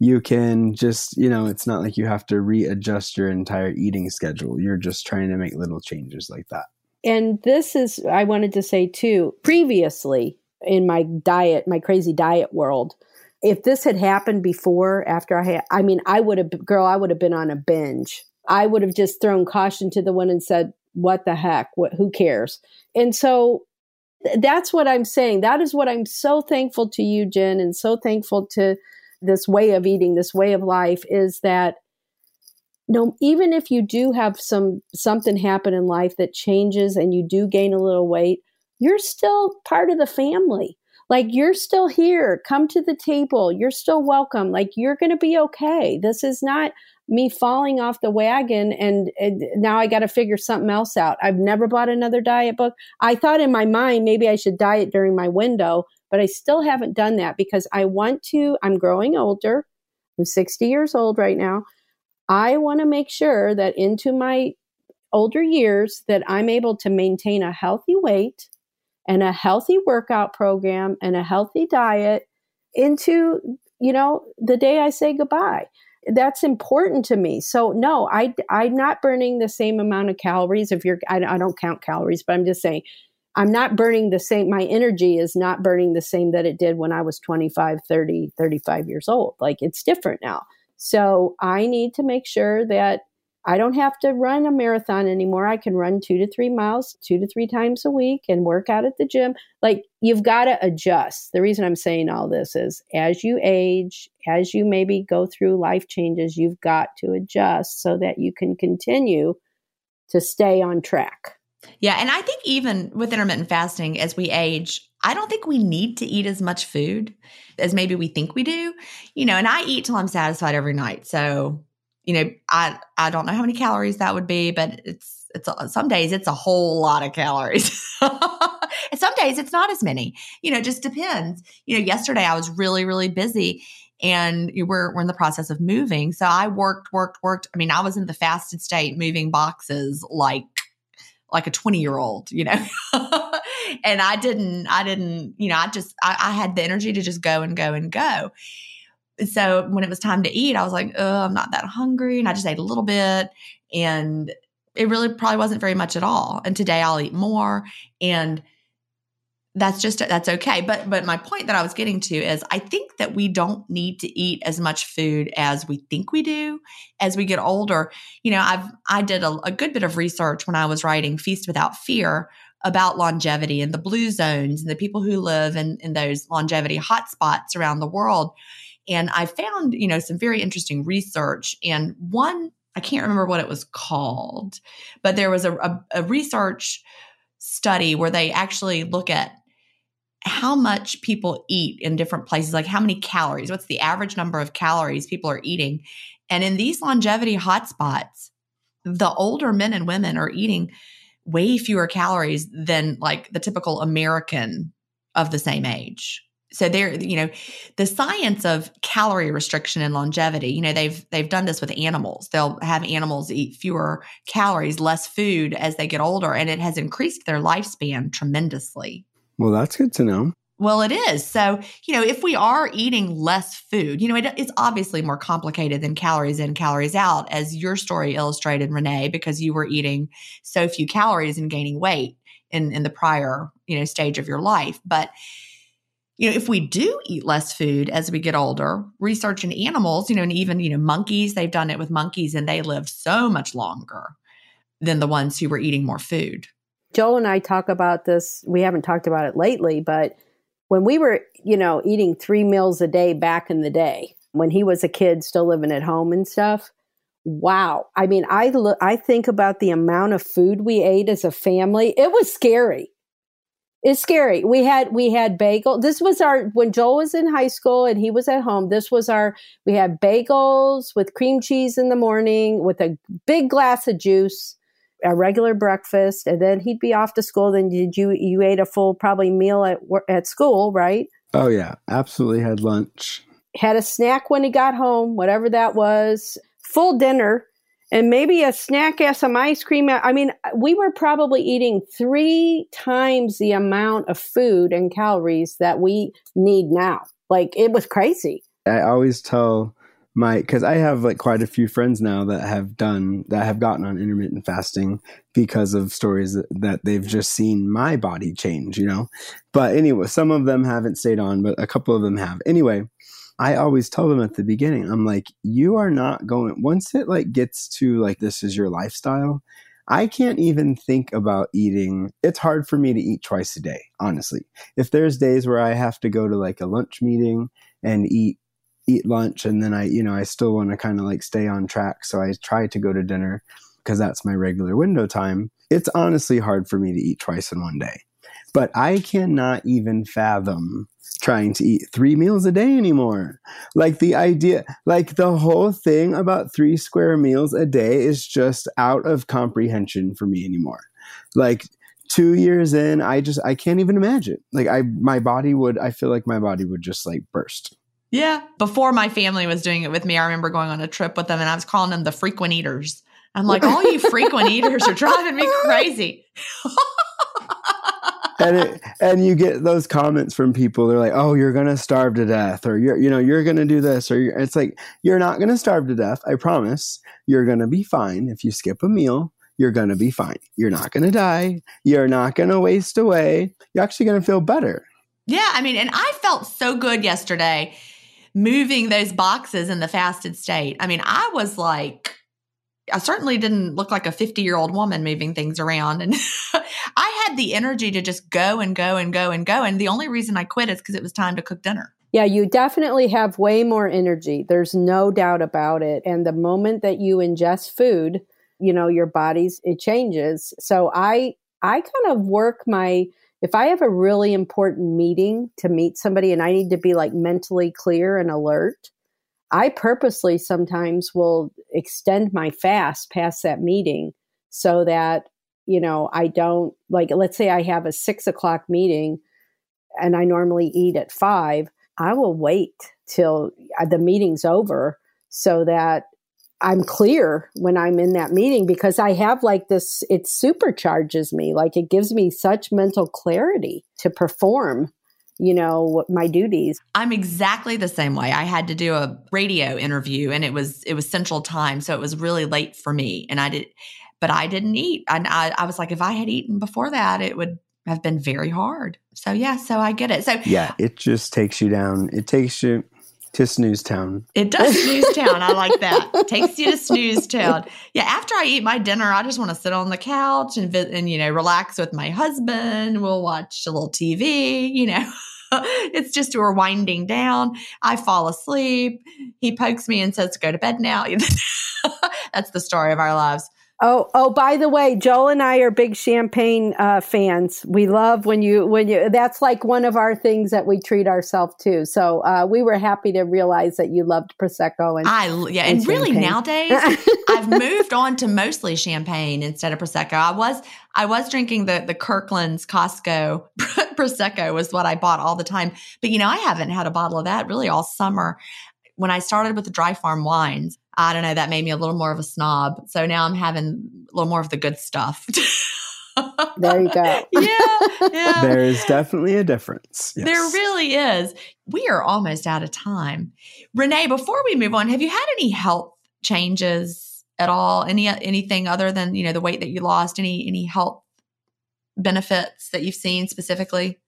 you can just, you know, it's not like you have to readjust your entire eating schedule. You're just trying to make little changes like that. And this is, I wanted to say too, previously in my diet, my crazy diet world, if this had happened before, after I had, I mean, I would have, girl, I would have been on a binge. I would have just thrown caution to the wind and said, what the heck? What, who cares? And so that's what I'm saying. That is what I'm so thankful to you, Gin, and so thankful to this way of eating, this way of life is that no even if you do have some something happen in life that changes and you do gain a little weight, you're still part of the family. Like you're still here. Come to the table. You're still welcome. Like you're going to be okay. This is not me falling off the wagon and, and now I got to figure something else out. I've never bought another diet book. I thought in my mind maybe I should diet during my window, but I still haven't done that because I want to. I'm growing older. I'm 60 years old right now. I want to make sure that into my older years that I'm able to maintain a healthy weight and a healthy workout program and a healthy diet into, you know, the day I say goodbye that's important to me. So no, I I'm not burning the same amount of calories. If you're, I, I don't count calories, but I'm just saying, I'm not burning the same. My energy is not burning the same that it did when I was 25, 30, 35 years old. Like it's different now. So I need to make sure that I don't have to run a marathon anymore. I can run two to three miles, two to three times a week and work out at the gym. Like you've got to adjust. The reason I'm saying all this is as you age, as you maybe go through life changes, you've got to adjust so that you can continue to stay on track. Yeah. And I think even with intermittent fasting, as we age, I don't think we need to eat as much food as maybe we think we do. You know, and I eat till I'm satisfied every night. So you know, I I don't know how many calories that would be, but it's it's a, some days it's a whole lot of calories. and some days it's not as many. You know, just depends. You know, yesterday I was really really busy and we're we're in the process of moving. So I worked worked worked. I mean, I was in the fasted state moving boxes like like a 20 year old, you know. and I didn't, I didn't, you know, I just, I, I, had the energy to just go and go and go. So when it was time to eat, I was like, oh, I'm not that hungry. And I just ate a little bit. And it really probably wasn't very much at all. And today I'll eat more. And that's just that's okay but but my point that i was getting to is i think that we don't need to eat as much food as we think we do as we get older you know i've i did a, a good bit of research when i was writing feast without fear about longevity and the blue zones and the people who live in, in those longevity hotspots around the world and i found you know some very interesting research and one i can't remember what it was called but there was a, a, a research study where they actually look at how much people eat in different places, like how many calories, what's the average number of calories people are eating. And in these longevity hotspots, the older men and women are eating way fewer calories than like the typical American of the same age. So there, you know, the science of calorie restriction and longevity, you know, they've they've done this with animals. They'll have animals eat fewer calories, less food as they get older, and it has increased their lifespan tremendously. Well, that's good to know. Well, it is. So, you know, if we are eating less food, you know, it, it's obviously more complicated than calories in, calories out, as your story illustrated, Renee, because you were eating so few calories and gaining weight in, in the prior, you know, stage of your life. But, you know, if we do eat less food as we get older, research in animals, you know, and even, you know, monkeys, they've done it with monkeys and they live so much longer than the ones who were eating more food. Joel and I talk about this. We haven't talked about it lately, but when we were, you know, eating three meals a day back in the day, when he was a kid still living at home and stuff, wow. I mean, I look, I think about the amount of food we ate as a family. It was scary. It's scary. We had we had bagel. This was our when Joel was in high school and he was at home. This was our we had bagels with cream cheese in the morning with a big glass of juice a regular breakfast, and then he'd be off to school. Then did you you ate a full probably meal at at school, right? Oh yeah, absolutely had lunch. Had a snack when he got home, whatever that was. Full dinner, and maybe a snack some ice cream. I mean, we were probably eating three times the amount of food and calories that we need now. Like it was crazy. I always tell my because I have like quite a few friends now that have done that have gotten on intermittent fasting because of stories that, they've just seen my body change, you know. But anyway, some of them haven't stayed on, but a couple of them have. Anyway, I always tell them at the beginning, I'm like, you are not going once it like gets to like this is your lifestyle. I can't even think about eating. It's hard for me to eat twice a day, honestly. If there's days where I have to go to like a lunch meeting and eat eat lunch and then I, you know, I still want to kind of like stay on track. So I try to go to dinner because that's my regular window time. It's honestly hard for me to eat twice in one day. But I cannot even fathom trying to eat three meals a day anymore. Like the idea, like the whole thing about three square meals a day is just out of comprehension for me anymore. Like two years in, I just, I can't even imagine. Like I, my body would, I feel like my body would just like burst. Yeah. Before my family was doing it with me, I remember going on a trip with them and I was calling them the frequent eaters. I'm like, all you frequent eaters are driving me crazy. and it, and you get those comments from people. They're like, "Oh, you're gonna starve to death," or "You're you know you're gonna do this," or it's like you're not gonna starve to death. I promise. You're gonna be fine if you skip a meal. You're gonna be fine. You're not gonna die. You're not gonna waste away. You're actually gonna feel better. Yeah, I mean, and I felt so good yesterday moving those boxes in the fasted state. I mean, I was like, I certainly didn't look like a 50 year old woman moving things around. And I had the energy to just go and go and go and go. And the only reason I quit is because it was time to cook dinner. Yeah, you definitely have way more energy. There's no doubt about it. And the moment that you ingest food, you know, your body's, it changes. So I, I kind of work my, if I have a really important meeting to meet somebody and I need to be like mentally clear and alert, I purposely sometimes will extend my fast past that meeting so that, you know, I don't like, let's say I have a six o'clock meeting and I normally eat at five. I will wait till uh, the meeting's over so that I'm clear when I'm in that meeting because I have like this, it supercharges me. Like it gives me such mental clarity to perform, you know, my duties. I'm exactly the same way. I had to do a radio interview and it was, it was central time. So it was really late for me and I did, but I didn't eat. And I, I was like, if I had eaten before that, it would have been very hard. So yeah, so I get it. So yeah, it just takes you down. It takes you to snooze town. It does snooze town. I like that. Takes you to snooze town. Yeah. After I eat my dinner, I just want to sit on the couch and and you know relax with my husband. We'll watch a little TV. You know, it's just we're winding down. I fall asleep. He pokes me and says, "Go to bed now." That's the story of our lives. Oh, oh! By the way, Joel and I are big champagne uh, fans. We love when you when you. That's like one of our things that we treat ourselves to. So uh, we were happy to realize that you loved prosecco and I yeah, and, and really nowadays I've moved on to mostly champagne instead of prosecco. I was I was drinking the the Kirkland's Costco prosecco was what I bought all the time, but you know I haven't had a bottle of that really all summer. When I started with the dry farm wines, I don't know, that made me a little more of a snob. So now I'm having a little more of the good stuff. there you go. yeah, yeah. There is definitely a difference. Yes. There really is. We are almost out of time. Renee, before we move on, have you had any health changes at all? Any anything other than, you know, the weight that you lost? Any any health benefits that you've seen specifically?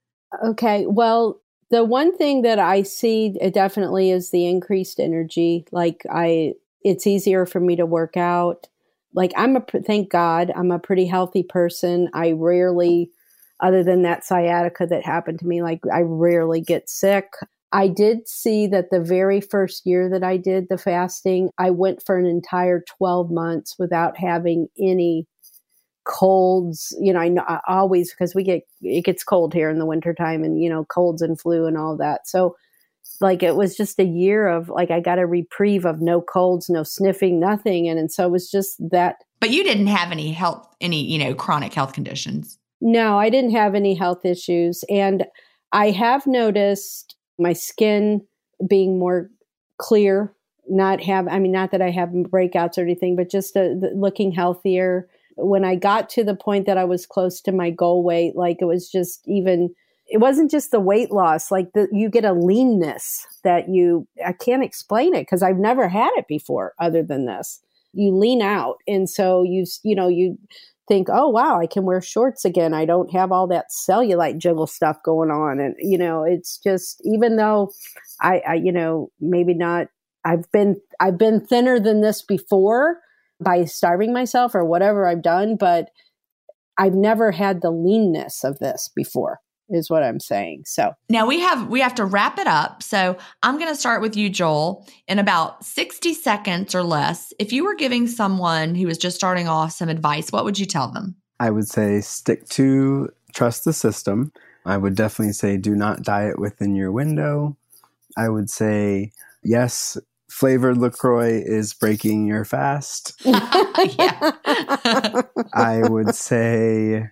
Okay. Well, the one thing that I see definitely is the increased energy. Like I it's easier for me to work out. Like I'm a thank God I'm a pretty healthy person. I rarely other than that sciatica that happened to me like I rarely get sick. I did see that the very first year that I did the fasting, I went for an entire 12 months without having any colds. You know, I, know, I always, because we get, it gets cold here in the wintertime and, you know, colds and flu and all that. So like it was just a year of like I got a reprieve of no colds, no sniffing, nothing, and, and so it was just that. But you didn't have any health, any you know, chronic health conditions. No, I didn't have any health issues, and I have noticed my skin being more clear. Not have, I mean, not that I have breakouts or anything, but just uh, looking healthier. When I got to the point that I was close to my goal weight, like it was just even it wasn't just the weight loss like the, you get a leanness that you i can't explain it because i've never had it before other than this. You lean out and so you you know you think oh wow i can wear shorts again. I don't have all that cellulite jiggle stuff going on. And you know it's just even though i, I you know maybe not i've been i've been thinner than this before by starving myself or whatever i've done but i've never had the leanness of this before is what I'm saying. So now we have we have to wrap it up. So I'm going to start with you, Joel, in about 60 seconds or less. If you were giving someone who was just starting off some advice, what would you tell them? I would say stick to trust the system. I would definitely say do not diet within your window. I would say yes, flavored LaCroix is breaking your fast. Yeah. I would say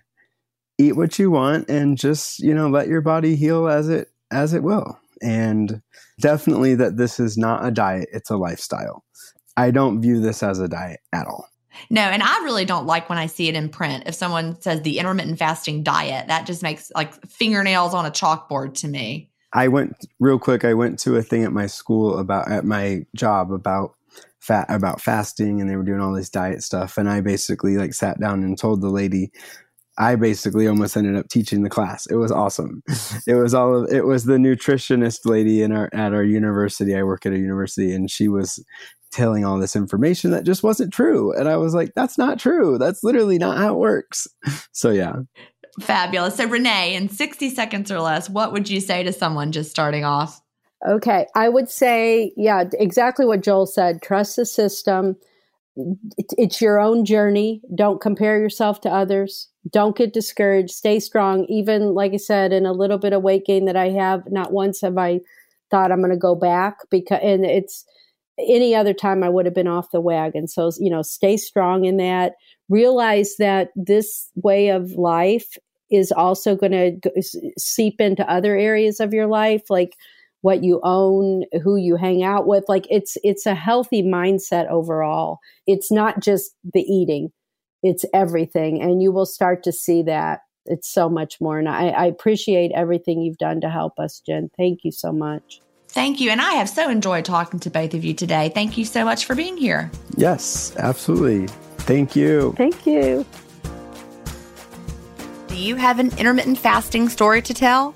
eat what you want and just you know let your body heal as it as it will. And definitely that this is not a diet it's a lifestyle. I don't view this as a diet at all. No and i really don't like when i see it in print. If someone says the intermittent fasting diet that just makes like fingernails on a chalkboard to me. I went real quick i went to a thing at my school about at my job about fat about fasting and they were doing all this diet stuff. And i basically like sat down and told the lady I basically almost ended up teaching the class. It was awesome. It was all of, it was the nutritionist lady in our at our university. I work at a university and she was telling all this information that just wasn't true. And I was like, that's not true. That's literally not how it works. So yeah. Fabulous. So Renee, in 60 seconds or less, what would you say to someone just starting off? Okay. I would say, yeah, exactly what Joel said. Trust the system. It's your own journey. Don't compare yourself to others. Don't get discouraged. Stay strong. Even like i said in a little bit of weight gain that i have not once have i thought i'm going to go back because and it's any other time i would have been off the wagon. So you know stay strong in that. Realize that this way of life is also going to seep into other areas of your life. Like what you own, who you hang out with. Like it's it's a healthy mindset overall. It's not just the eating. It's everything. And you will start to see that. It's so much more. And I, I appreciate everything you've done to help us, Gin. Thank you so much. Thank you. And I have so enjoyed talking to both of you today. Thank you so much for being here. Yes, absolutely. Thank you. Thank you. Do you have an intermittent fasting story to tell?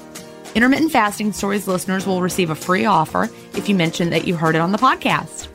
Intermittent Fasting Stories listeners will receive a free offer if you mention that you heard it on the podcast.